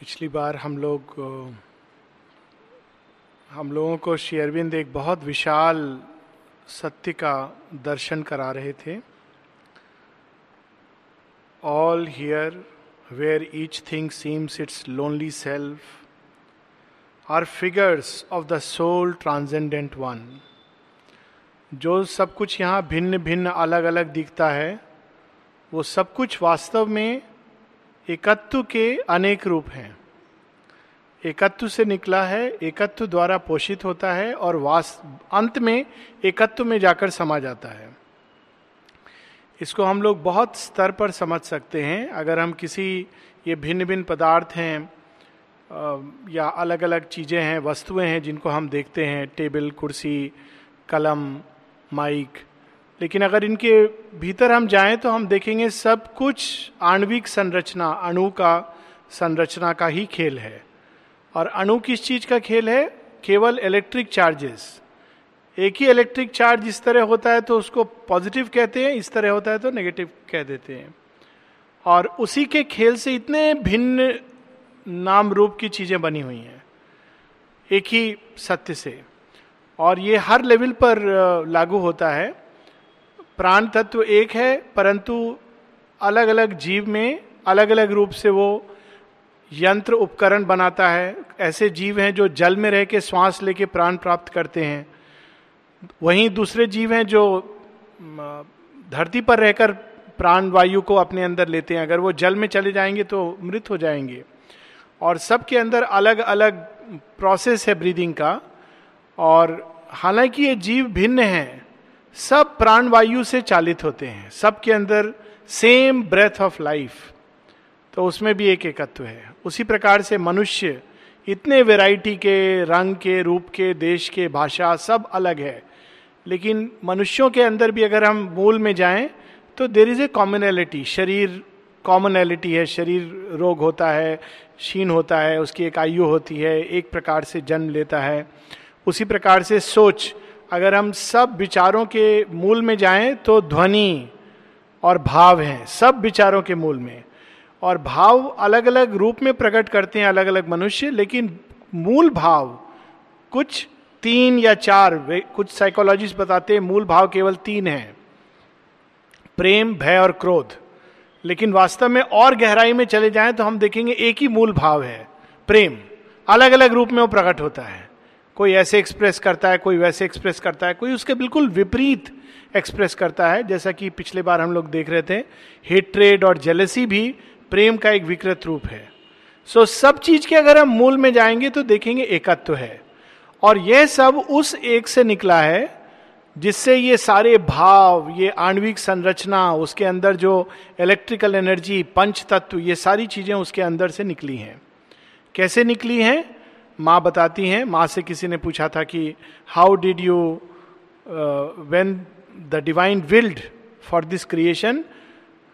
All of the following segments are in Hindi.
पिछली बार हम लोग हम लोगों को शेयरबिंद एक बहुत विशाल सत्य का दर्शन करा रहे थे। All here where each thing seems it's lonely self are figures of the soul transcendent one जो सब कुछ यहाँ भिन्न भिन्न अलग अलग दिखता है, वो सब कुछ वास्तव में एकत्व के अनेक रूप हैं। एकत्व से निकला है, एकत्व द्वारा पोषित होता है और वास, अंत में एकत्व में जाकर समा जाता है। इसको हम लोग बहुत स्तर पर समझ सकते हैं। अगर हम किसी ये भिन्न भिन्न पदार्थ हैं या अलग अलग चीज़ें हैं, वस्तुएँ हैं जिनको हम देखते हैं, टेबल, कुर्सी, कलम, माइक लेकिन अगर इनके भीतर हम जाएँ तो हम देखेंगे सब कुछ आणविक संरचना, अणु का संरचना का ही खेल है। और अणु किस चीज़ का खेल है? केवल इलेक्ट्रिक चार्जेस एक ही इलेक्ट्रिक चार्ज इस तरह होता है तो उसको पॉजिटिव कहते हैं, इस तरह होता है तो नेगेटिव कह देते हैं। और उसी के खेल से इतने भिन्न नाम रूप की चीज़ें बनी हुई हैं। एक ही सत्य से। और ये हर लेवल पर लागू होता है। प्राण तत्व एक है, परंतु अलग अलग जीव में अलग अलग रूप से वो यंत्र उपकरण बनाता है। ऐसे जीव हैं जो जल में रह के श्वास लेके प्राण प्राप्त करते हैं। वहीं दूसरे जीव हैं जो धरती पर रहकर प्राण वायु को अपने अंदर लेते हैं। अगर वो जल में चले जाएँगे तो मृत हो जाएँगे। और सबके अंदर अलग अलग प्रोसेस है ब्रीदिंग का। और हालाँकि ये जीव भिन्न हैं सब प्राण वायु से चालित होते हैं। सबके अंदर सेम ब्रेथ ऑफ़ लाइफ तो उसमें भी एक एकत्व है। उसी प्रकार से मनुष्य इतने वैरायटी के, रंग के, रूप के, देश के, भाषा सब अलग है। लेकिन मनुष्यों के अंदर भी अगर हम मूल में जाएँ तो देर इज़ ए कॉमनैलिटी शरीर कॉमनैलिटी है। शरीर रोग होता है, क्षीण होता है, उसकी एक आयु होती है, एक प्रकार से जन्म लेता है। उसी प्रकार से सोच अगर हम सब विचारों के मूल में जाएँ तो ध्वनि और भाव हैं, सब विचारों के मूल में। और भाव अलग अलग रूप में प्रकट करते हैं अलग अलग मनुष्य, लेकिन मूल भाव कुछ तीन या चार कुछ साइकोलॉजिस्ट बताते हैं, मूल भाव केवल तीन हैं। प्रेम, भय और क्रोध। लेकिन वास्तव में और गहराई में चले जाएँ तो हम देखेंगे एक ही मूल भाव है, प्रेम। अलग अलग रूप में वो प्रकट होता है। कोई ऐसे एक्सप्रेस करता है कोई वैसे एक्सप्रेस करता है कोई उसके बिल्कुल विपरीत एक्सप्रेस करता है जैसा कि पिछले बार हम लोग देख रहे थे। हेट्रेड और जेलसी भी प्रेम का एक विकृत रूप है। सो so, सब चीज़ के अगर हम मूल में जाएँगे तो देखेंगे एकत्व है। और यह सब उस एक से निकला है जिससे ये सारे भाव ये आणविक संरचना उसके अंदर जो इलेक्ट्रिकल एनर्जी पंच तत्व ये सारी चीज़ें उसके अंदर से निकली हैं। कैसे निकली हैं? माँ बताती हैं। माँ से किसी ने पूछा था कि how did you when the divine willed for this creation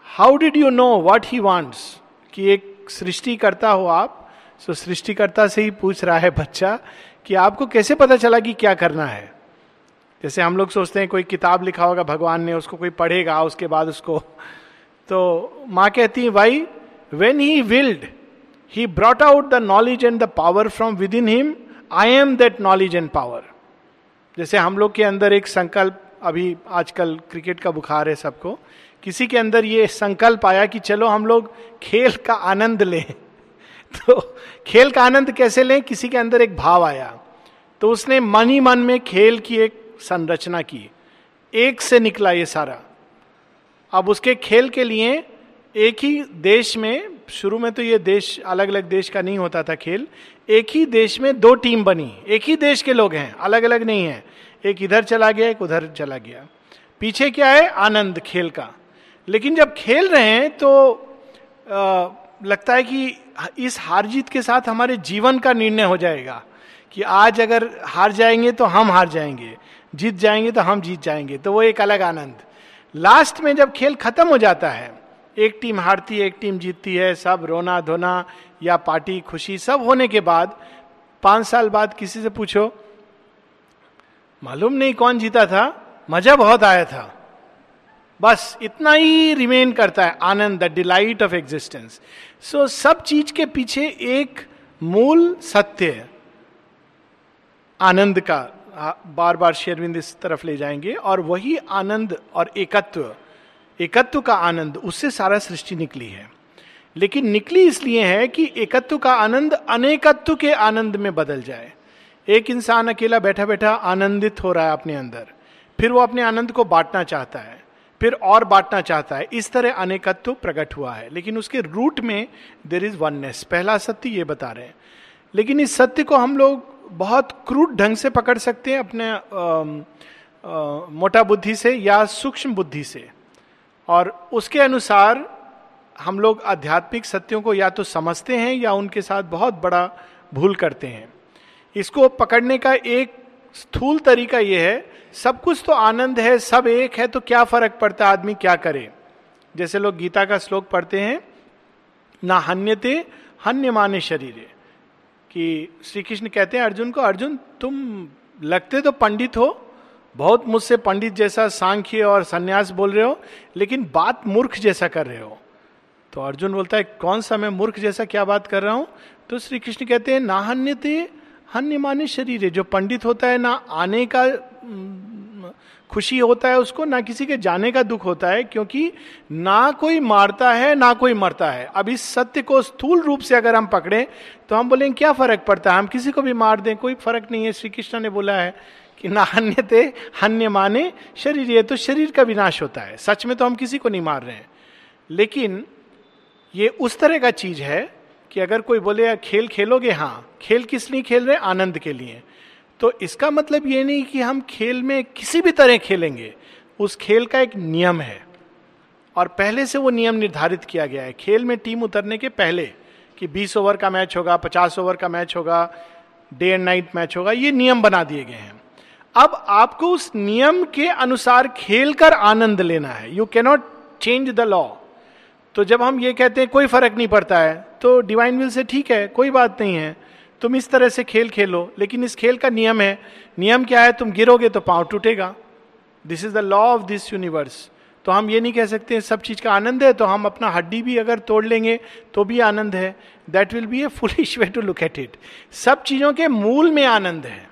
how did you know what he wants कि एक सृष्टि करता हो आप। सो so, सृष्टिकर्ता से ही पूछ रहा है बच्चा कि आपको कैसे पता चला कि क्या करना है? जैसे हम लोग सोचते हैं कोई किताब लिखा होगा भगवान ने उसको कोई पढ़ेगा उसके बाद उसको। तो माँ कहती है भाई when he willed he brought out the knowledge and the power from within him I am that knowledge and power जैसे हम लोग के अंदर एक संकल्प, अभी आजकल क्रिकेट का बुखार है सबको, किसी के अंदर ये संकल्प आया कि चलो हम लोग खेल का आनंद लें। तो खेल का आनंद कैसे लें? किसी के अंदर एक भाव आया। तो उसने मन ही मन में खेल की एक संरचना की। एक से निकला ये सारा। अब उसके खेल के लिए एक ही देश में शुरू में तो ये देश अलग अलग देश का नहीं होता था खेल। एक ही देश में दो टीम बनी। एक ही देश के लोग हैं अलग अलग नहीं है। एक इधर चला गया एक उधर चला गया। पीछे क्या है? आनंद खेल का। लेकिन जब खेल रहे हैं तो आ, लगता है कि इस हार जीत के साथ हमारे जीवन का निर्णय हो जाएगा कि आज अगर हार जाएँगे तो हम हार जाएँगे जीत जाएँगे तो हम जीत जाएँगे। तो वो एक अलग आनंद। लास्ट में जब खेल खत्म हो जाता है एक टीम हारती है, एक टीम जीतती है, सब रोना धोना या पार्टी खुशी, सब होने के बाद, पाँच साल बाद किसी से पूछो, मालूम नहीं कौन जीता था, मज़ा बहुत आया था। बस इतना ही रिमेन करता है आनंद the delight of existence so सब चीज़ के पीछे एक मूल सत्य आनंद का बार बार शेरविंद इस तरफ़ ले जाएँगे और वही आनंद और एकत्व एकत्व का आनंद उससे सारा सृष्टि निकली है। लेकिन निकली इसलिए है कि एकत्व का आनंद अनेकत्व के आनंद में बदल जाए। एक इंसान अकेला बैठा बैठा आनंदित हो रहा है अपने अंदर। फिर वो अपने आनंद को बांटना चाहता है। फिर और बांटना चाहता है। इस तरह अनेकत्व प्रकट हुआ है। लेकिन उसके रूट में देर इज़ वननेस पहला सत्य ये बता रहे हैं। लेकिन इस सत्य को हम लोग बहुत क्रूड ढंग से पकड़ सकते हैं अपने आ, आ, मोटा बुद्धि से या सूक्ष्म बुद्धि से। और उसके अनुसार हम लोग आध्यात्मिक सत्यों को या तो समझते हैं या उनके साथ बहुत बड़ा भूल करते हैं। इसको पकड़ने का एक स्थूल तरीका यह है, सब कुछ तो आनंद है, सब एक है तो क्या फ़र्क पड़ता आदमी क्या करे? जैसे लोग गीता का श्लोक पढ़ते हैं, ना हन्यते, हन्य माने शरीर। कि श्री कृष्ण कहते हैं, अर्जुन को, अर्जुन, तुम लगते तो पंडित हो बहुत मुझसे पंडित जैसा सांख्य और सन्यास बोल रहे हो, लेकिन बात मूर्ख जैसा कर रहे हो। तो अर्जुन बोलता है, कौन सा मैं मूर्ख जैसा क्या बात कर रहा हूँ? तो श्री कृष्ण कहते हैं ना हन्य थे हन्य माने शरीर है जो पंडित होता है ना आने का खुशी होता है उसको, ना किसी के जाने का दुख होता है, क्योंकि ना कोई मारता है, ना कोई मरता है। अब इस सत्य को स्थूल रूप से अगर हम पकड़े तो हम बोलेंगे क्या फ़र्क पड़ता है? हम किसी को भी मार दें, कोई फ़र्क नहीं है। श्री कृष्ण ने बोला है कि ना हन्य थे, हन्य माने शरीर, ये तो शरीर का विनाश होता है। सच में तो हम किसी को नहीं मार रहे हैं। लेकिन ये उस तरह का चीज़ है कि अगर कोई बोले खेल खेलोगे? हाँ खेल किस लिए खेल रहे आनंद के लिए। तो इसका मतलब ये नहीं कि हम खेल में किसी भी तरह खेलेंगे। उस खेल का एक नियम है। और पहले से वो नियम निर्धारित किया गया है। खेल में टीम उतरने के पहले कि 20 ओवर का मैच होगा 50 ओवर का मैच होगा, डे एंड नाइट मैच होगा, ये नियम बना दिए गए हैं। अब आपको उस नियम के अनुसार खेल कर आनंद लेना है। You cannot change the law तो जब हम ये कहते हैं, कोई फ़र्क नहीं पड़ता है तो डिवाइन विल से ठीक है, कोई बात नहीं है। तुम इस तरह से खेल खेलो, लेकिन इस खेल का नियम है। नियम क्या है? तुम गिरोगे तो पाँव टूटेगा। This is the law of this universe तो हम ये नहीं कह सकते सब चीज़ का आनंद है तो हम अपना हड्डी भी अगर तोड़ लेंगे तो भी आनंद है। That will be a foolish way to look at it सब चीज़ों के मूल में आनंद है।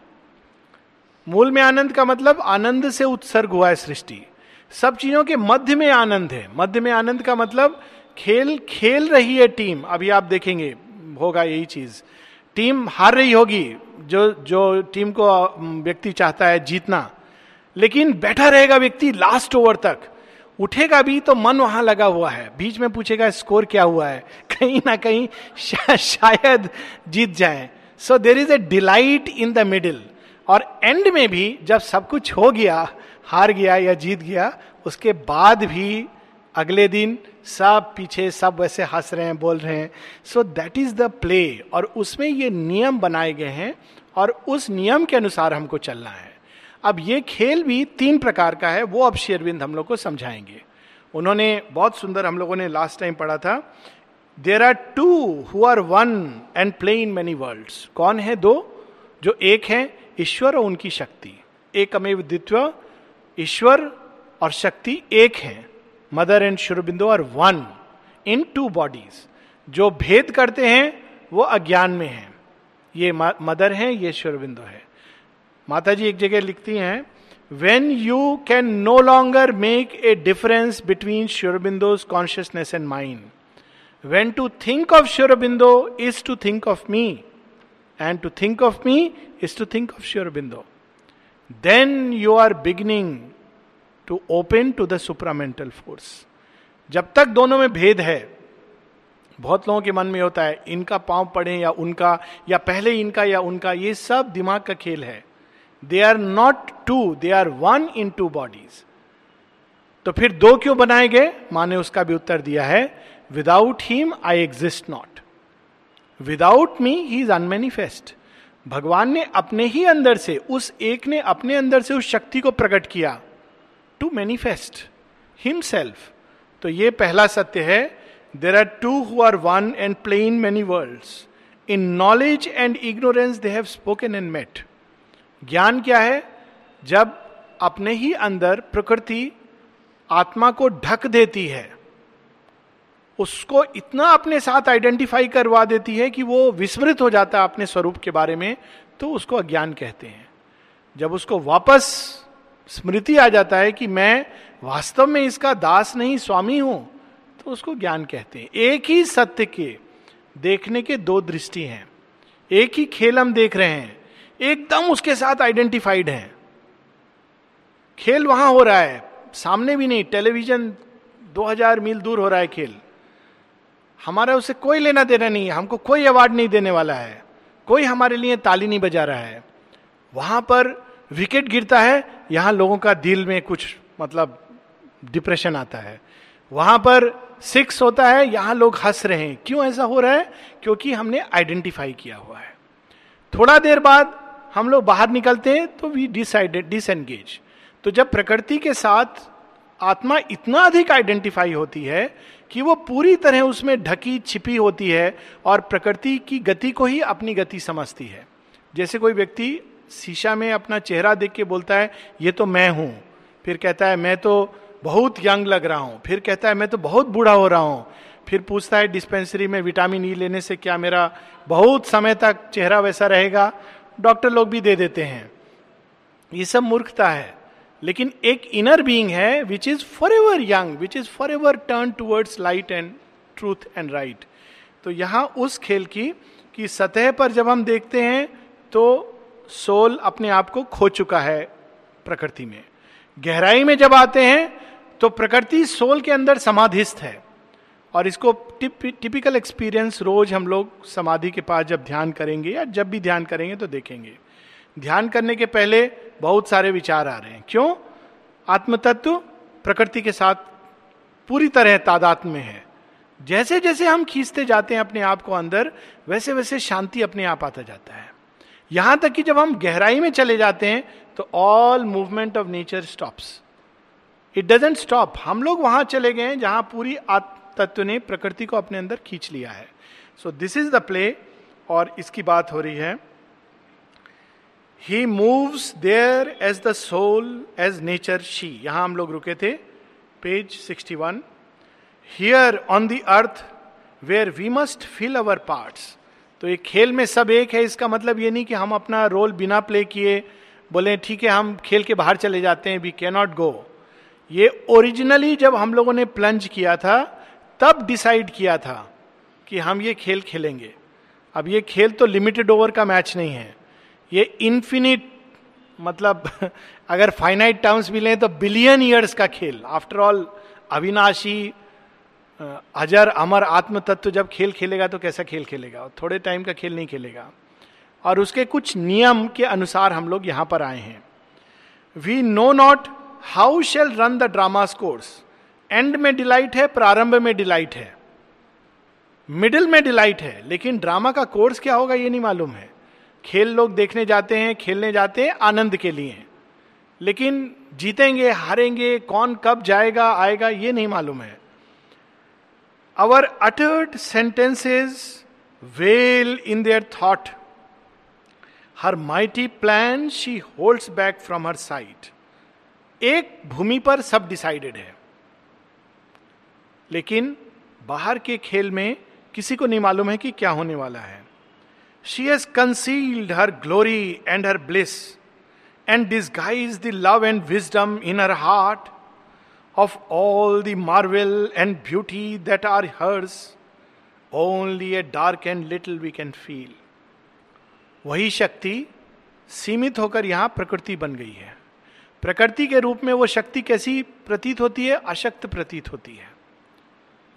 मूल में आनंद का मतलब आनंद से उत्सर्ग हुआ है सृष्टि। सब चीज़ों के मध्य में आनंद है। मध्य में आनंद का मतलब खेल खेल रही है टीम। अभी आप देखेंगे होगा यही चीज़। टीम हार रही होगी जो जो टीम को व्यक्ति चाहता है जीतना। लेकिन बैठा रहेगा व्यक्ति लास्ट ओवर तक। उठेगा भी तो मन वहाँ लगा हुआ है। बीच में पूछेगा स्कोर क्या हुआ है? कहीं ना कहीं शा, शायद जीत जाए। So there is a delight in the middle और एंड में भी जब सब कुछ हो गया, हार गया या जीत गया, उसके बाद भी अगले दिन सब पीछे सब वैसे हंस रहे हैं, बोल रहे हैं। So that is the play और उसमें ये नियम बनाए गए हैं और उस नियम के अनुसार हमको चलना है। अब ये खेल भी तीन प्रकार का है, वो अब शेरविंद हम लोग को समझाएँगे। उन्होंने बहुत सुंदर हम लोगों ने लास्ट टाइम पढ़ा था there are two who are one and play in many world कौन है दो? जो एक है ईश्वर और उनकी शक्ति। एक अमेव द्वित्व, ईश्वर और शक्ति एक है। Mother and Sri Aurobindo are one in two bodies जो भेद करते हैं, वो अज्ञान में है। ये मदर है, ये शुरबिंदु है। माता जी एक जगह लिखती हैं when you can no longer make a difference between Sri Aurobindo's consciousness and mind when to think of Sri Aurobindo is to think of me and to think of me is to think of Sri Aurobindo then you are beginning to open to the supramental force जब तक दोनों में भेद है, बहुत लोगों के मन में होता है, इनका पाँव पड़े या उनका, या पहले इनका या उनका, ये सब दिमाग का खेल है। They are not two they are one in two bodies तो फिर दो क्यों बनाए गए? माँ ने उसका भी उत्तर दिया है without him I exist not without me he is unmanifest भगवान ने अपने ही अंदर से, उस एक ने अपने अंदर से उस शक्ति को प्रकट किया टू मैनिफेस्ट हिमसेल्फ तो ये पहला सत्य है there are two who are one and play in many world in knowledge and ignorance they have spoken and met ज्ञान क्या है? जब अपने ही अंदर प्रकृति आत्मा को ढक देती है उसको इतना अपने साथ आइडेंटिफाई करवा देती है कि वो विस्मृत हो जाता है अपने स्वरूप के बारे में तो उसको अज्ञान कहते हैं। जब उसको वापस स्मृति आ जाता है कि मैं वास्तव में इसका दास नहीं, स्वामी हूँ तो उसको ज्ञान कहते हैं। एक ही सत्य के देखने के दो दृष्टि हैं। एक ही खेल हम देख रहे हैं। एकदम उसके साथ आइडेंटिफाइड हैं। खेल वहाँ हो रहा है। सामने भी नहीं, टेलीविज़न 2000 मील दूर हो रहा है खेल। हमारा उसे कोई लेना देना नहीं है, हमको कोई अवार्ड नहीं देने वाला है, कोई हमारे लिए ताली नहीं बजा रहा है। वहाँ पर विकेट गिरता है, यहाँ लोगों का दिल में कुछ मतलब डिप्रेशन आता है। वहाँ पर सिक्स होता है, यहाँ लोग हंस रहे हैं। क्यों ऐसा हो रहा है? क्योंकि हमने आइडेंटिफाई किया हुआ है। थोड़ा देर बाद हम लोग बाहर निकलते हैं तो वी डिसाइडेड डिसएंगेज तो जब प्रकृति के साथ आत्मा इतना अधिक आइडेंटिफाई होती है कि वो पूरी तरह उसमें ढकी, छिपी होती है और प्रकृति की गति को ही अपनी गति समझती है। जैसे कोई व्यक्ति शीशा में अपना चेहरा देख के बोलता है, ये तो मैं हूँ। फिर कहता है, मैं तो बहुत यंग लग रहा हूँ। फिर कहता है, मैं तो बहुत बूढ़ा हो रहा हूँ। फिर पूछता है, डिस्पेंसरी में विटामिन ई लेने से क्या मेरा बहुत समय तक चेहरा वैसा रहेगा? डॉक्टर लोग भी दे देते हैं। ये सब मूर्खता है। लेकिन एक इनर बीइंग है which is forever young which is forever turn towards light and truth and right तो यहाँ उस खेल की कि सतह पर जब हम देखते हैं तो सोल अपने आप को खो चुका है प्रकृति में। गहराई में जब आते हैं तो प्रकृति सोल के अंदर समाधिस्थ है। और इसको टिप, टिपिकल एक्सपीरियंस रोज हम लोग समाधि के पास जब ध्यान करेंगे या जब भी ध्यान करेंगे तो देखेंगे। ध्यान करने के पहले बहुत सारे विचार आ रहे हैं। क्यों? आत्मतत्व प्रकृति के साथ पूरी तरह तादात में है। जैसे जैसे हम खींचते जाते हैं अपने आप को अंदर वैसे वैसे शांति अपने आप आता जाता है। यहाँ तक कि जब हम गहराई में चले जाते हैं तो all movement of nature stops it doesn't stop हम लोग वहाँ चले गए हैं जहाँ पूरी तत्व ने प्रकृति को अपने अंदर खींच लिया है। So this is the play और इसकी बात हो रही है। He moves there as the soul as nature she यहाँ हम लोग रुके थे page 61 here on the earth where we must fill our parts तो एक खेल में सब एक है, इसका मतलब ये नहीं कि हम अपना रोल बिना प्ले किए बोले, ठीक है, हम खेल के बाहर चले जाते हैं वी कैनॉट गो ये ओरिजिनली जब हम लोगों ने प्लंज किया था, तब डिसाइड किया था कि हम ये खेल खेलेंगे। अब ये खेल तो लिमिटेड ओवर का मैच नहीं है। ये इन्फिनिट मतलब अगर फाइनाइट टर्म्स भी लें तो बिलियन ईयर्स का खेल। आफ्टर ऑल अविनाशी अजर, अमर आत्म तत्व जब खेल खेलेगा तो कैसा खेल खेलेगा? थोड़े टाइम का खेल नहीं खेलेगा। और उसके कुछ नियम के अनुसार हम लोग यहाँ पर आए हैं। We know not how shall run the drama course end में डिलाइट है, प्रारंभ में डिलाइट है। मिडिल में डिलाइट है, लेकिन ड्रामा का कोर्स क्या होगा ये नहीं मालूम है। खेल लोग देखने जाते हैं, खेलने जाते हैं, आनंद के लिए लेकिन जीतेंगे, हारेंगे, कौन कब जाएगा, आएगा, ये नहीं मालूम है। Our uttered sentences veil in their thought her mighty plan she holds back from her sight एक भूमि पर सब डिसाइडेड है। लेकिन बाहर के खेल में किसी को नहीं मालूम है कि क्या होने वाला है। She has concealed her glory and her bliss and disguise the love and wisdom in her heart of all the marvel and beauty that are hers only a dark and little we can feel वही शक्ति सीमित होकर यहाँ प्रकृति बन गई है। प्रकृति के रूप में वो शक्ति कैसी प्रतीत होती है? अशक्त प्रतीत होती है।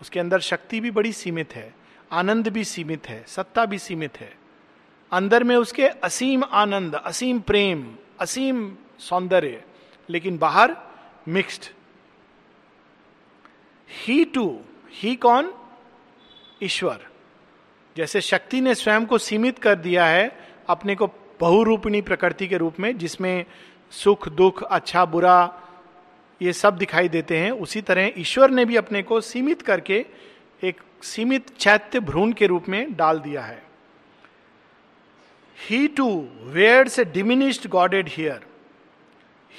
उसके अंदर शक्ति भी बड़ी सीमित है, आनंद भी सीमित है, सत्ता भी सीमित है। अंदर में उसके असीम आनंद, असीम प्रेम, असीम सौंदर्य, लेकिन बाहर मिक्स्ड ही टू ही कौन? ईश्वर। जैसे शक्ति ने स्वयं को सीमित कर दिया है अपने को बहुरूपिणी प्रकृति के रूप में, जिसमें सुख, दुख अच्छा बुरा, ये सब दिखाई देते हैं, उसी तरह ईश्वर ने भी अपने को सीमित करके एक सीमित चैत्य भ्रूण के रूप में डाल दिया है। He too wears a diminished godhead here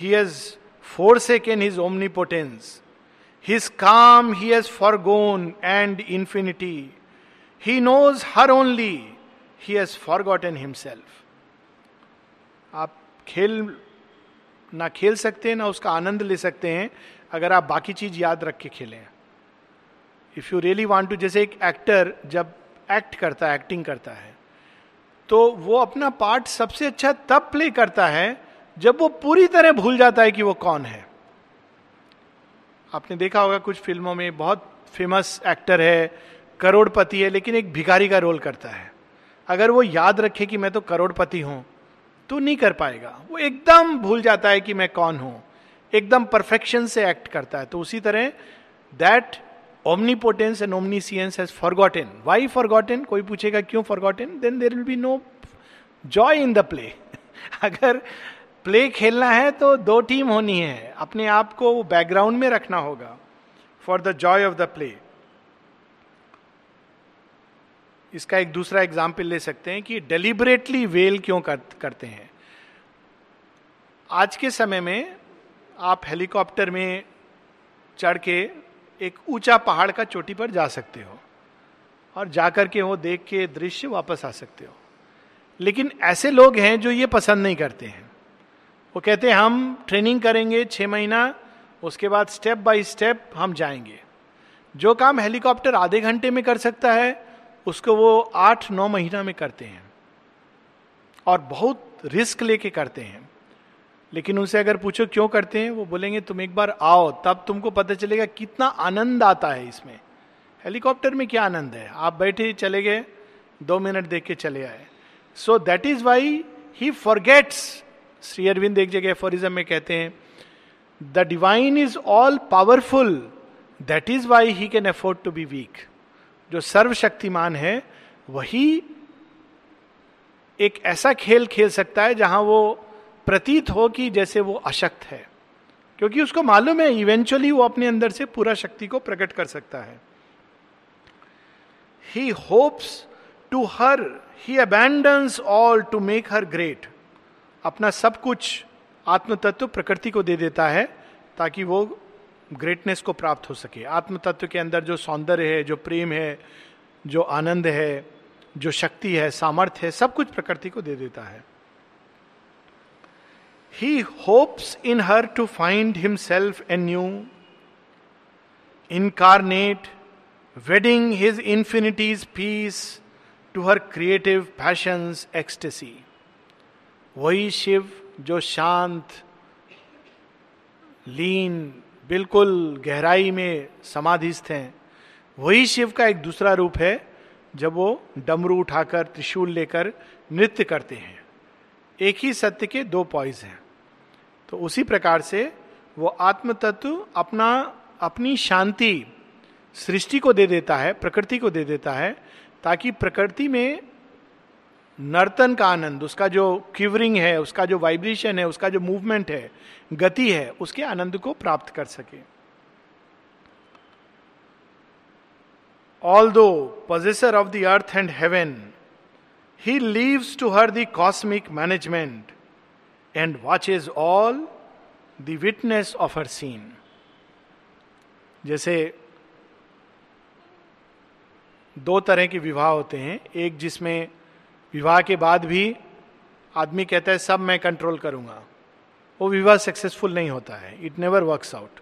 he has forsaken his omnipotence His calm he has forgone and infinity. He knows her only. He has forgotten himself. आप खेल ना खेल सकते हैं, ना उसका आनंद ले सकते हैं, अगर आप बाकी चीज़ याद रख के खेलें if you really want to जैसे एक एक्टर जब एक्ट करता है एक्टिंग करता है तो वो अपना पार्ट सबसे अच्छा तब प्ले करता है जब वो पूरी तरह भूल जाता है कि वो कौन है। आपने देखा होगा कुछ फ़िल्मों में बहुत फ़ेमस एक्टर है, करोड़पति है, लेकिन एक भिखारी का रोल करता है। अगर वो याद रखे कि मैं तो करोड़पति हूँ तो नहीं कर पाएगा। वो एकदम भूल जाता है कि मैं कौन हूँ। एकदम परफेक्शन से एक्ट करता है। तो उसी तरह that omnipotence and omniscience has forgotten why forgotten कोई पूछेगा क्यों forgotten then there will be no joy in the play अगर प्ले खेलना है तो दो टीम होनी है अपने आप को बैकग्राउंड में रखना होगा for the joy of the play इसका एक दूसरा एग्ज़ाम्पल ले सकते हैं कि डेलिबरेटली वेल क्यों कर, करते हैं। आज के समय में आप हेलीकॉप्टर में चढ़ के एक ऊँचा पहाड़ का चोटी पर जा सकते हो और जाकर के वो देख के दृश्य वापस आ सकते हो। लेकिन ऐसे लोग हैं जो ये पसंद नहीं करते हैं। वो कहते हैं, हम ट्रेनिंग करेंगे छः महीना, उसके बाद स्टेप बाय स्टेप हम जाएँगे। जो काम हेलीकॉप्टर आधे घंटे में कर सकता है, उसको वो आठ नौ महीना में करते हैं और बहुत रिस्क लेके करते हैं। लेकिन उनसे अगर पूछो, क्यों करते हैं? वो बोलेंगे, तुम एक बार आओ, तब तुमको पता चलेगा कितना आनंद आता है इसमें। हेलीकॉप्टर में क्या आनंद है? आप बैठे, चले गए, दो मिनट देख के चले आए। So that is why he forgets Sri Aurobindo एक जगह फॉरिज्म में कहते हैं the divine is all powerful that is why he can afford to be weak जो सर्वशक्तिमान है, वही एक ऐसा खेल खेल सकता है जहाँ वो प्रतीत हो कि जैसे वो अशक्त है। क्योंकि उसको मालूम है इवेंचुअली वो अपने अंदर से पूरा शक्ति को प्रकट कर सकता है। He hopes to her he abandons all to make her great अपना सब कुछ आत्म तत्व प्रकृति को दे देता है, ताकि वो ग्रेटनेस को प्राप्त हो सके। आत्म तत्व के अंदर जो सौंदर्य है, जो प्रेम है, जो आनंद है, जो शक्ति है, सामर्थ्य है, सब कुछ प्रकृति को दे देता है। He hopes in her to find himself anew incarnate wedding his infinity's peace to her creative passion's ecstasy वही शिव जो शांत, लीन, बिल्कुल गहराई में समाधिस्थ हैं, वही शिव का एक दूसरा रूप है, जब वो डमरू उठाकर त्रिशूल लेकर नृत्य करते हैं। एक ही सत्य के दो पॉइज हैं। तो उसी प्रकार से वो आत्म तत्व अपना, अपनी शांति सृष्टि को दे देता है, प्रकृति को दे देता है, ताकि प्रकृति में नर्तन का आनंद, उसका जो क्यूवरिंग है, उसका जो वाइब्रेशन है, उसका जो मूवमेंट है, गति है, उसके आनंद को प्राप्त कर सके। Although possessor of the earth and heaven he leaves to her the cosmic management and watches all the witness of her scene जैसे दो तरह के विवाह होते हैं। एक जिसमें विवाह के बाद भी आदमी कहता है, सब मैं कंट्रोल करूँगा। वो विवाह सक्सेसफुल नहीं होता है। इट नेवर वर्क्स आउट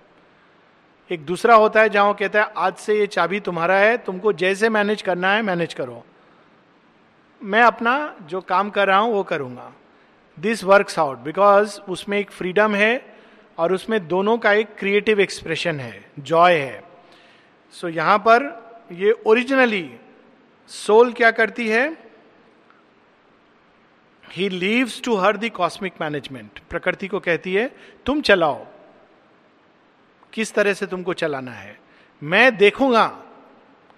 एक दूसरा होता है, जहाँ कहता है, आज से ये चाबी तुम्हारा है, तुमको जैसे मैनेज करना है मैनेज करो। मैं अपना जो काम कर रहा हूँ, वो करूँगा। दिस वर्क्स आउट बिकॉज़ उसमें एक फ्रीडम है और उसमें दोनों का एक क्रिएटिव एक्सप्रेशन है जॉय है। सो so, यहाँ पर ये ओरिजिनली सोल क्या करती है? He leaves to her the cosmic management प्रकृति को कहती है तुम चलाओ। किस तरह से तुमको चलाना है? मैं देखूँगा।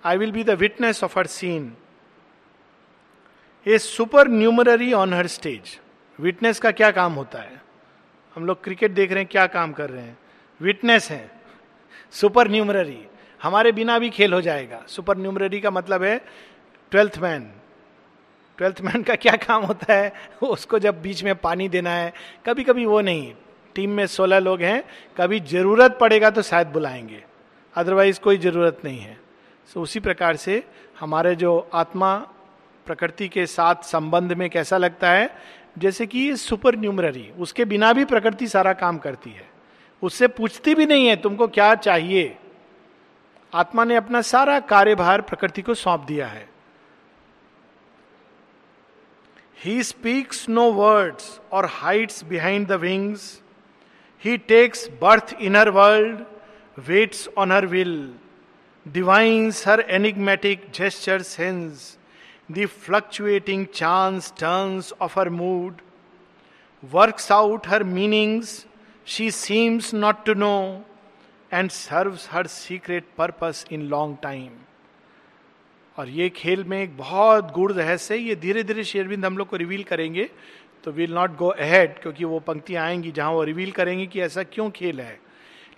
I will be the witness of her scene a supernumerary on her stage witness का क्या काम होता है? हम लोग क्रिकेट देख रहे हैं क्या काम कर रहे हैं? विटनेस है। सुपर न्यूमररी हमारे बिना भी खेल हो जाएगा। सुपर न्यूमररी का मतलब है ट्वेल्थ मैन ट्वेल्थ मैन का क्या काम होता है? उसको जब बीच में पानी देना है कभी कभी वो नहीं। टीम में सोलह लोग हैं कभी ज़रूरत पड़ेगा तो शायद बुलाएँगे। अदरवाइज़ कोई ज़रूरत नहीं है। सो so, उसी प्रकार से हमारे जो आत्मा प्रकृति के साथ संबंध में कैसा लगता है जैसे कि सुपर न्यूमररी उसके बिना भी प्रकृति सारा काम करती है। उससे पूछती भी नहीं है, तुमको क्या चाहिए? आत्मा ने अपना सारा कार्यभार प्रकृति को सौंप दिया है। ही स्पीक्स नो वर्ड्स और hides behind the wings he takes birth in her world waits on her will divines her enigmatic gesture sense the fluctuating chance turns of her mood works out her meanings she seems not to know and serves her secret purpose in long time और ये खेल में एक बहुत गुड़ रहस्य है, ये धीरे धीरे शेरविंद हम लोग को रिवील करेंगे तो विल नॉट गो अहेड क्योंकि वो पंक्तियाँ आएँगी जहाँ वो रिवील करेंगे कि ऐसा क्यों खेल है।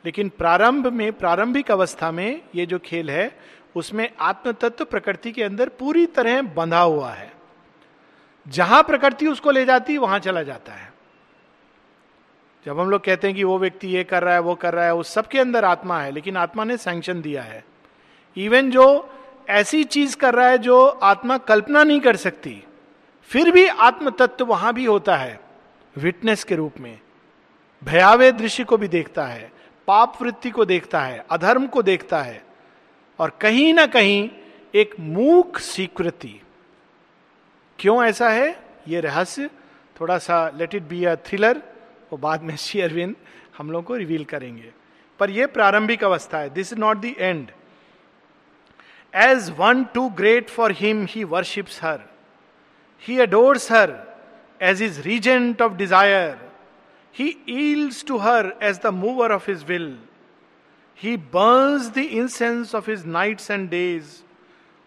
लेकिन प्रारंभ में, प्रारंभिक अवस्था में ये जो खेल है उसमें आत्म तत्व प्रकृति के अंदर पूरी तरह बंधा हुआ है। जहाँ प्रकृति उसको ले जाती, वहाँ चला जाता है। जब हम लोग कहते हैं कि वो व्यक्ति ये कर रहा है, वो कर रहा है, वो सबके अंदर आत्मा है, लेकिन आत्मा ने सैंक्शन दिया है। इवन जो ऐसी चीज़ कर रहा है जो आत्मा कल्पना नहीं कर सकती, फिर भी आत्म तत्व वहाँ भी होता है विटनेस के रूप में। भयावह दृश्य को भी देखता है, पाप वृत्ति को देखता है, अधर्म को देखता है और कहीं ना कहीं एक मूक स्वीकृति। क्यों ऐसा है? ये रहस्य, थोड़ा सा let it be a thriller वो बाद में श्री अरविंद हम लोग को रिवील करेंगे। पर यह प्रारंभिक अवस्था है this is not the end as one too great for him he worships her he adores her as is regent of desire he yields to her as the mover of his will he burns the incense of his nights and days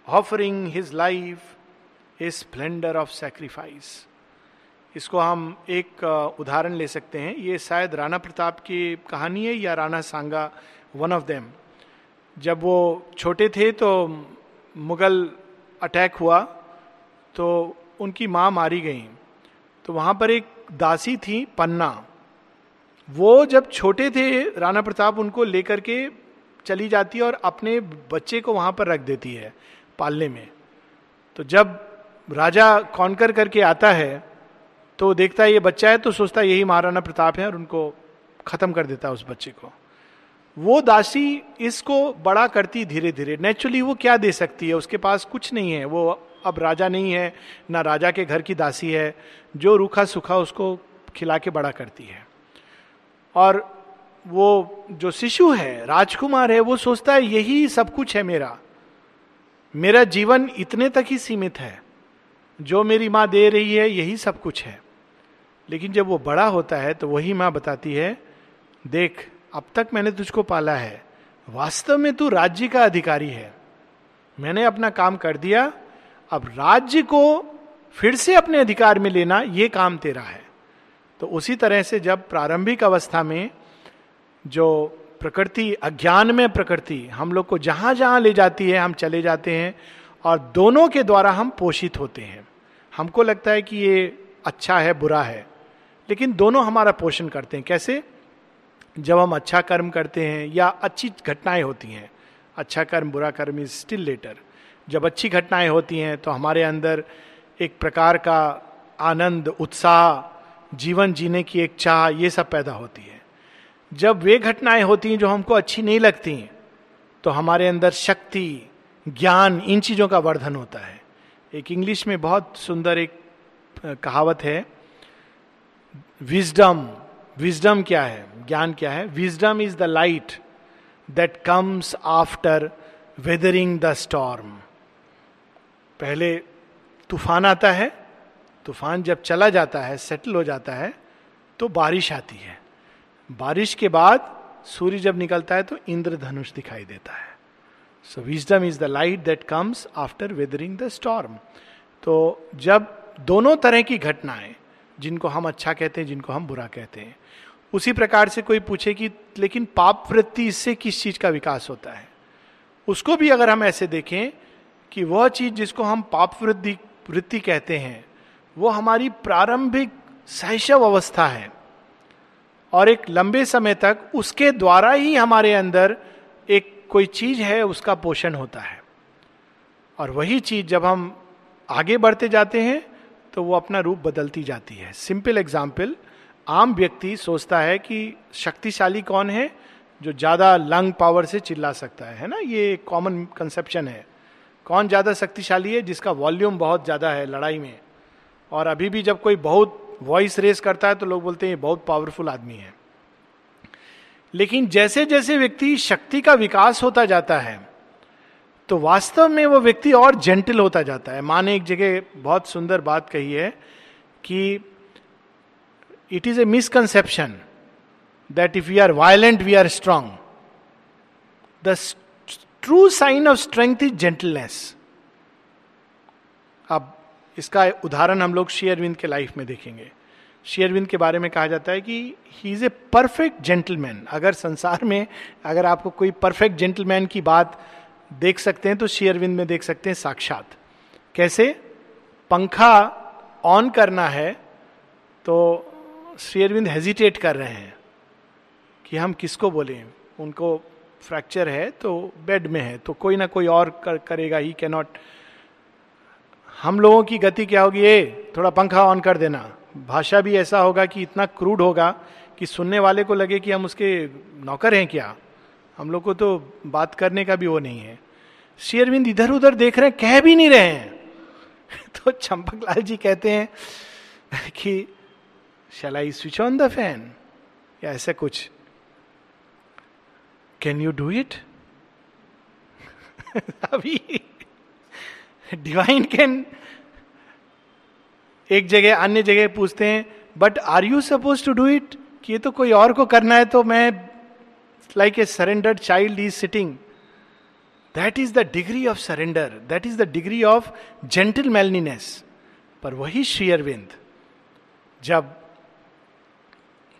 offering his life a splendour of sacrifice इसको हम एक उदाहरण ले सकते हैं। ये शायद राणा प्रताप की कहानी है या Rana Sanga one of them जब वो छोटे थे तो मुगल अटैक हुआ तो उनकी माँ मारी गई। तो वहाँ पर एक दासी थी, पन्ना। वो जब छोटे थे, राणा प्रताप उनको लेकर के चली जाती है और अपने बच्चे को वहाँ पर रख देती है पालने में। तो जब राजा कॉन्कर करके आता है तो देखता है ये बच्चा है तो सोचता है यही महाराणा प्रताप है और उनको खत्म कर देता है उस बच्चे को। वो दासी इसको बड़ा करती धीरे धीरे नेचुरली वो क्या दे सकती है? उसके पास कुछ नहीं है। वो अब राजा नहीं है, ना राजा के घर की दासी है। जो रूखा सूखा उसको खिला के बड़ा करती है। और वो जो शिशु है, राजकुमार है, वो सोचता है, यही सब कुछ है मेरा। मेरा जीवन इतने तक ही सीमित है। जो मेरी माँ दे रही है, यही सब कुछ है। लेकिन जब वो बड़ा होता है तो वही माँ बताती है, देख, अब तक मैंने तुझको पाला है। वास्तव में तू राज्य का अधिकारी है। मैंने अपना काम कर दिया। अब राज्य को फिर से अपने अधिकार में लेना, ये काम तेरा है। तो उसी तरह से जब प्रारंभिक अवस्था में जो प्रकृति, अज्ञान में प्रकृति, हम लोग को जहाँ जहाँ ले जाती है, हम चले जाते हैं और दोनों के द्वारा हम पोषित होते हैं। हमको लगता है कि ये अच्छा है, बुरा है, लेकिन दोनों हमारा पोषण करते हैं। कैसे? जब हम अच्छा कर्म करते हैं या अच्छी घटनाएँ होती हैं अच्छा कर्म, बुरा कर्म इज़ स्टिल लेटर जब अच्छी घटनाएँ होती हैं तो हमारे अंदर एक प्रकार का आनंद, उत्साह जीवन जीने की एक चाह, ये सब पैदा होती है। जब वे घटनाएँ होती हैं जो हमको अच्छी नहीं लगती हैं तो हमारे अंदर शक्ति, ज्ञान, इन चीज़ों का वर्धन होता है। एक इंग्लिश में बहुत सुंदर एक कहावत है विजडम विजडम क्या है? ज्ञान क्या है? Wisdom is the light that comes after weathering the storm पहले तूफ़ान आता है तूफ़ान जब चला जाता है सेटल हो जाता है तो बारिश आती है। बारिश के बाद सूर्य जब निकलता है तो इंद्रधनुष दिखाई देता है। So wisdom is the light that comes after weathering the storm तो जब दोनों तरह की घटनाएँ, जिनको हम अच्छा कहते हैं, जिनको हम बुरा कहते हैं, उसी प्रकार से कोई पूछे कि, लेकिन पाप वृत्ति इससे किस चीज़ का विकास होता है? उसको भी अगर हम ऐसे देखें कि वह चीज़ जिसको हम पाप वृद्धि, वृत्ति कहते हैं वो हमारी प्रारंभिक सहशव अवस्था है। और एक लंबे समय तक उसके द्वारा ही हमारे अंदर एक कोई चीज़ है, उसका पोषण होता है। और वही चीज़ जब हम आगे बढ़ते जाते हैं तो वो अपना रूप बदलती जाती है। सिंपल एग्ज़ाम्पल, आम व्यक्ति सोचता है कि शक्तिशाली कौन है जो ज़्यादा लंग पावर से चिल्ला सकता है है ना? ये कॉमन कंसेप्शन है। कौन ज़्यादा शक्तिशाली है जिसका वॉल्यूम बहुत ज़्यादा है लड़ाई में? और अभी भी जब कोई बहुत वॉइस रेस करता है तो लोग बोलते हैं, ये बहुत पावरफुल आदमी है. लेकिन जैसे जैसे व्यक्ति शक्ति का विकास होता जाता है तो वास्तव में वो व्यक्ति और जेंटल होता जाता है। माँ ने एक जगह बहुत सुंदर बात कही है कि it is a misconception that if we are violent we are strong the true sign of strength is gentleness अब इसका उदाहरण हम लोग शेयरविंद के लाइफ में देखेंगे। शेयरविंद के बारे में कहा जाता है कि he is a perfect gentleman अगर संसार में अगर आपको कोई परफेक्ट जेंटलमैन की बात देख सकते हैं तो शेयरविंद में देख सकते हैं साक्षात। कैसे? पंखा ऑन करना है तो शेयरविंद हेजिटेट कर रहे हैं कि हम किसको बोले? उनको फ्रैक्चर है तो बेड में है तो कोई ना कोई और कर, करेगा ही कैनॉट हम लोगों की गति क्या होगी? ए थोड़ा पंखा ऑन कर देना। भाषा भी ऐसा होगा कि इतना क्रूड होगा कि सुनने वाले को लगे कि हम उसके नौकर हैं क्या? हम लोग को तो बात करने का भी वो नहीं है। शेयरविंद इधर उधर देख रहे हैं, कह भी नहीं रहे हैं। तो चंपक लाल जी कहते हैं कि, shall I switch on the fan या ऐसा कुछ। कैन यू डू इट अभी डिवाइन कैन एक जगह अन्य जगह पूछते हैं but are you suppose to do it कि ये तो कोई और को करना है तो मैं like a surrendered child is sitting that is the degree of surrender that is the degree of gentlemanliness पर वही शेयरविंद जब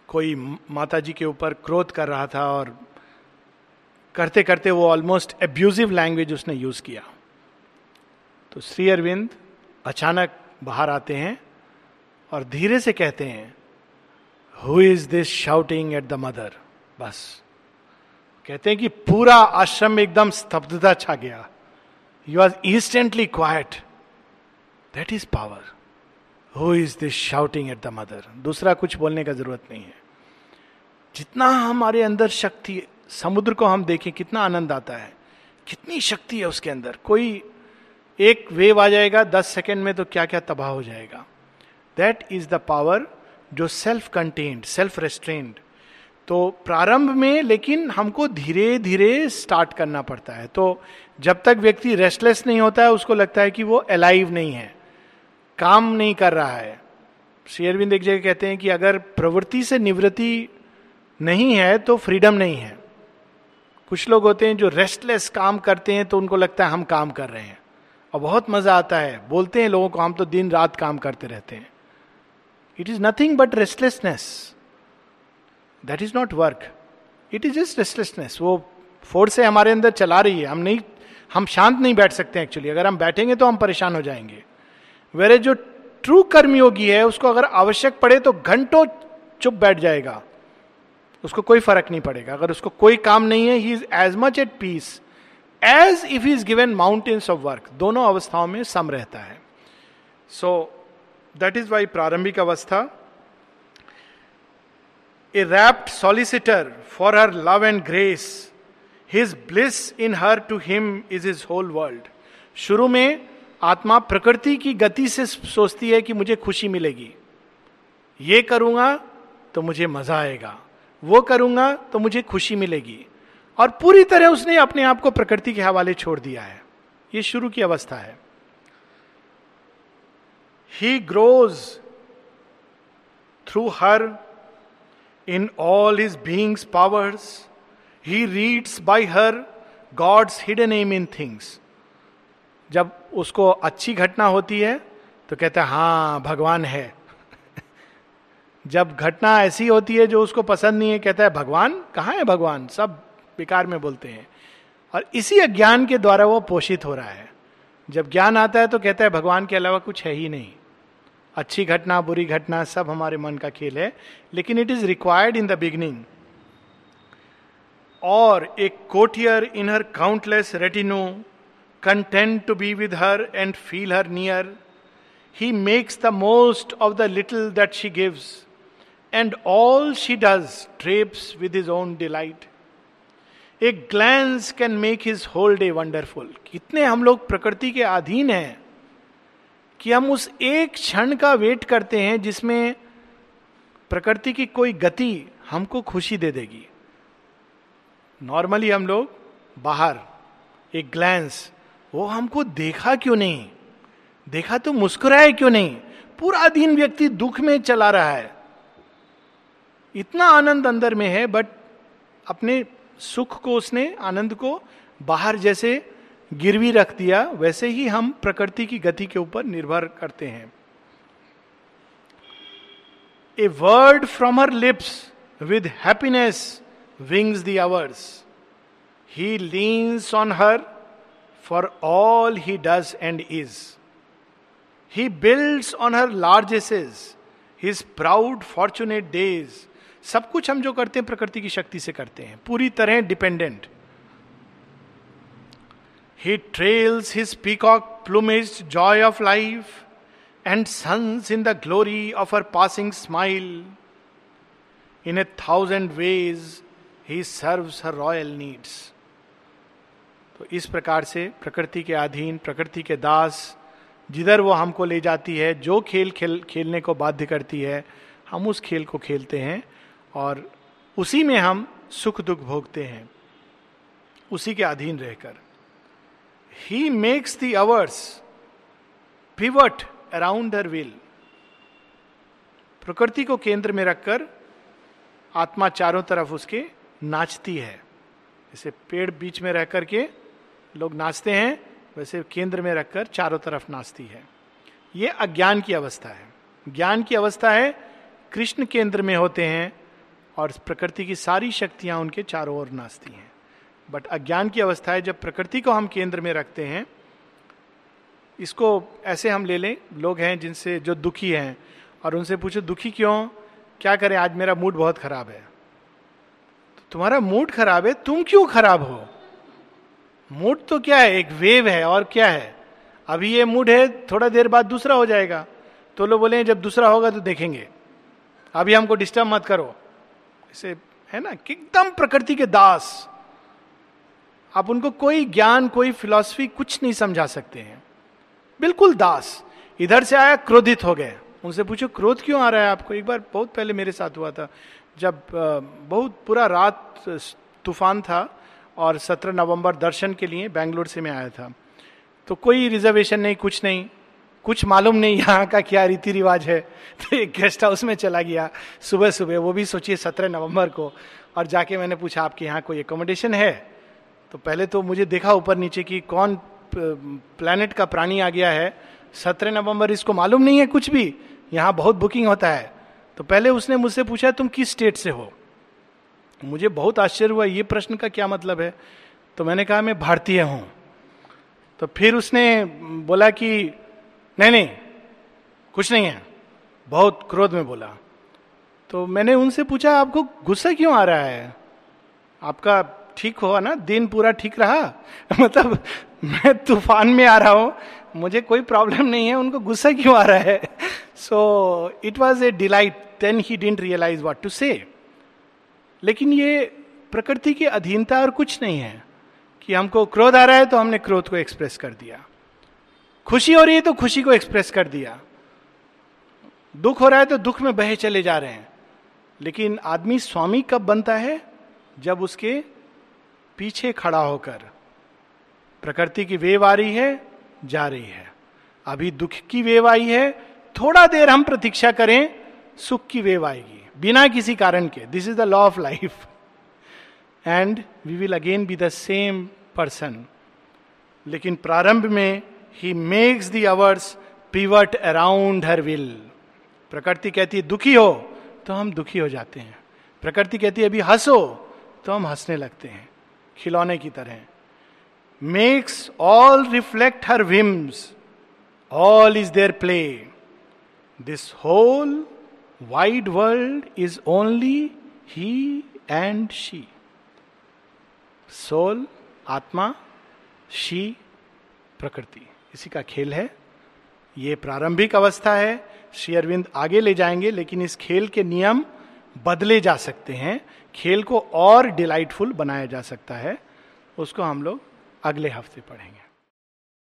कोई माता जी के ऊपर क्रोध कर रहा था और करते करते वो ऑलमोस्ट एब्यूजिव लैंग्वेज उसने यूज़ किया। तो श्री अरविंद अचानक बाहर आते हैं और धीरे से कहते हैं who is this shouting at the mother बस। कहते हैं कि पूरा आश्रम एकदम स्तब्धता छा गया। You are instantly quiet that is power who is this shouting at the mother दूसरा कुछ बोलने का ज़रूरत नहीं है। जितना हमारे अंदर शक्ति, समुद्र को हम देखें, कितना आनंद आता है। कितनी शक्ति है उसके अंदर। कोई एक वेव आ जाएगा, दस सेकेंड में तो क्या क्या तबाह हो जाएगा। दैट इज़ द पावर जो सेल्फ कंटेन्ड सेल्फ रेस्ट्रेंड तो प्रारंभ में लेकिन हमको धीरे धीरे स्टार्ट करना पड़ता है। तो जब तक व्यक्ति रेस्टलेस नहीं होता है, उसको लगता है कि वो अलाइव नहीं है, काम नहीं कर रहा है। शेयरबिंद एक जगह कहते हैं कि अगर प्रवृत्ति से निवृत्ति नहीं है तो फ्रीडम नहीं है। कुछ लोग होते हैं जो रेस्टलेस काम करते हैं तो उनको लगता है हम काम कर रहे हैं। और बहुत मज़ा आता है। बोलते हैं लोगों को, हम तो दिन रात काम करते रहते हैं। It is nothing but restlessness that is not work it is just restlessness वो फोर्स से हमारे अंदर चला रही है। हम नहीं, हम शांत नहीं बैठ सकते एक्चुअली अगर हम बैठेंगे तो हम परेशान हो जाएँगे। वेरे जो ट्रू कर्मयोगी है, उसको अगर आवश्यक पड़े तो घंटों चुप बैठ जाएगा। उसको कोई फ़र्क नहीं पड़ेगा। अगर उसको कोई काम नहीं है he is as much at peace as if is given mountains of work दोनों अवस्थाओं में सम रहता है। सो दैट इज़ वाई प्रारंभिक अवस्था a rapt solicitor for her love and grace his bliss in her to him is is whole world शुरू में आत्मा प्रकृति की गति से सोचती है कि मुझे खुशी मिलेगी। ये करूँगा तो मुझे मज़ा आएगा। वो करूँगा तो मुझे खुशी मिलेगी। और पूरी तरह उसने अपने आप को प्रकृति के हवाले छोड़ दिया है। ये शुरू की अवस्था है। He grows through her in all his beings powers he reads by her God's hidden aim in things जब उसको अच्छी घटना होती है तो कहता है हाँ भगवान है। जब घटना ऐसी होती है जो उसको पसंद नहीं है, कहता है, भगवान? कहाँ है भगवान? सब विकार में बोलते हैं। और इसी अज्ञान के द्वारा वो पोषित हो रहा है। जब ज्ञान आता है तो कहता है, भगवान के अलावा कुछ है ही नहीं। अच्छी घटना, बुरी घटना, सब हमारे मन का खेल है, लेकिन it is required in the beginning और एक courtier in her countless retinue content to be with her and feel her near he makes the most of the little that she gives and all she does drapes with his own delight A glance can make his whole day wonderful. कितने हम लोग प्रकृति के अधीन हैं कि हम उस एक क्षण का वेट करते हैं जिसमें प्रकृति की कोई गति हमको खुशी दे देगी। नॉर्मली हम लोग बाहर, एक ग्लैंस वो हमको देखा क्यों नहीं? देखा तो मुस्कुराए क्यों नहीं? पूरा दिन व्यक्ति दुख में चला रहा है। इतना आनंद अंदर में है बट अपने सुख को उसने, आनंद को बाहर जैसे गिरवी रख दिया, वैसे ही हम प्रकृति की गति के ऊपर निर्भर करते हैं। A word from her lips with happiness wings the hours he leans on her for all he does and is he build on her largesses his proud fortunate days सब कुछ हम जो करते हैं, प्रकृति की शक्ति से करते हैं। पूरी तरह dependent he trails his peacock plumage joy of life and suns in the glory of her passing smile in a thousand ways he serves her royal needs तो इस प्रकार से प्रकृति के अधीन, प्रकृति के दास, जिधर वो हमको ले जाती है, जो खेल खेल, खेलने को बाध्य करती है, हम उस खेल को खेलते हैं। और उसी में हम सुख दुख भोगते हैं। उसी के अधीन रहकर। He makes the hours pivot around her will प्रकृति को केंद्र में रखकर आत्मा चारों तरफ़ उसके नाचती है। जैसे पेड़ बीच में रह करके लोग नाचते हैं, वैसे केंद्र में रखकर चारों तरफ़ नाचती है। ये अज्ञान की अवस्था है। ज्ञान की अवस्था है, कृष्ण केंद्र में होते हैं और प्रकृति की सारी शक्तियाँ उनके चारों ओर नाचती हैं। बट अज्ञान की अवस्था है, जब प्रकृति को हम केंद्र में रखते हैं, इसको ऐसे हम ले लें, लोग हैं जिनसे, जो दुखी हैं, और उनसे पूछो, दुखी क्यों? क्या करें? आज मेरा मूड बहुत खराब है। तो तुम्हारा मूड खराब है, तुम क्यों खराब हो? मूड तो क्या है? एक वेव है, और क्या है? अभी ये मूड है, थोड़ा देर बाद दूसरा हो जाएगा। तो लोग बोले जब दूसरा होगा तो देखेंगे। अभी हमको डिस्टर्ब मत करो। ऐसे है ना एकदम प्रकृति के दास। आप उनको कोई ज्ञान, कोई फिलॉसफी कुछ नहीं समझा सकते हैं। बिल्कुल दास। इधर से आया, क्रोधित हो गए उनसे पूछो, क्रोध क्यों आ रहा है आपको? एक बार बहुत पहले मेरे साथ हुआ था, जब बहुत पूरा रात तूफ़ान था और 17 नवंबर दर्शन के लिए बेंगलोर से मैं आया था। तो कोई रिजर्वेशन नहीं, कुछ नहीं। कुछ मालूम नहीं यहाँ का क्या रीति रिवाज है। तो एक गेस्ट हाउस में चला गया। सुबह सुबह वो भी सोचिए सत्रह नवंबर को। और जाके मैंने पूछा, आपके यहाँ कोई एकोमोडेशन है? तो पहले तो मुझे देखा ऊपर नीचे कि कौन प्लानट का प्राणी आ गया है। सत्रह नवंबर, इसको मालूम नहीं है कुछ भी। यहाँ बहुत बुकिंग होता है। तो पहले उसने मुझसे पूछा, तुम किस स्टेट से हो? मुझे बहुत आश्चर्य हुआ, ये प्रश्न का क्या मतलब है? तो मैंने कहा, मैं भारतीय हूँ। तो फिर उसने, बोला कि नहीं नहीं, कुछ नहीं है। बहुत क्रोध में बोला। तो मैंने उनसे पूछा, आपको गुस्सा क्यों आ रहा है? आपका ठीक हुआ ना? दिन पूरा ठीक रहा? मतलब मैं तूफ़ान में आ रहा हूँ, मुझे कोई प्रॉब्लम नहीं है, उनको गुस्सा क्यों आ रहा है? So it was a delight then he didn't realise what to say लेकिन ये प्रकृति की अधीनता और कुछ नहीं है कि हमको क्रोध आ रहा है तो हमने क्रोध को एक्सप्रेस कर दिया। खुशी हो रही है तो खुशी को एक्सप्रेस कर दिया। दुख हो रहा है तो दुख में बहे चले जा रहे हैं। लेकिन आदमी स्वामी कब बनता है? जब उसके पीछे खड़ा होकर। प्रकृति की वेव आ रही है, जा रही है। अभी दुख की वेव आई है, थोड़ा देर हम प्रतीक्षा करें, सुख की वेव आएगी। बिना किसी कारण के। This is the law of life and we will again be the same person लेकिन प्रारंभ में he makes the hours pivot around her will प्रकृति कहती है, दुखी हो तो हम दुखी हो जाते हैं प्रकृति कहती है, अभी हंसो तो हम हंसने लगते हैं खिलौने की तरह makes all reflect her whims. All is their play. This whole wide world is only he and she. Soul आत्मा शी प्रकृति इसी का खेल है। ये प्रारंभिक अवस्था है। श्री अरविंद आगे ले जाएँगे, लेकिन इस खेल के नियम बदले जा सकते हैं। खेल को और डिलाइटफुल बनाया जा सकता है। उसको हम लोग अगले हफ़्ते पढ़ेंगे।